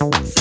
So